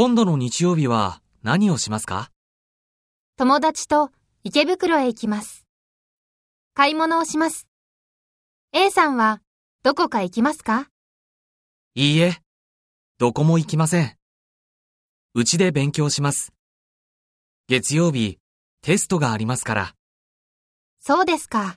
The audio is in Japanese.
今度の日曜日は何をしますか？友達と池袋へ行きます。買い物をします。A さんはどこか行きますか？いいえ、どこも行きません。うちで勉強します。月曜日、テストがありますから。そうですか。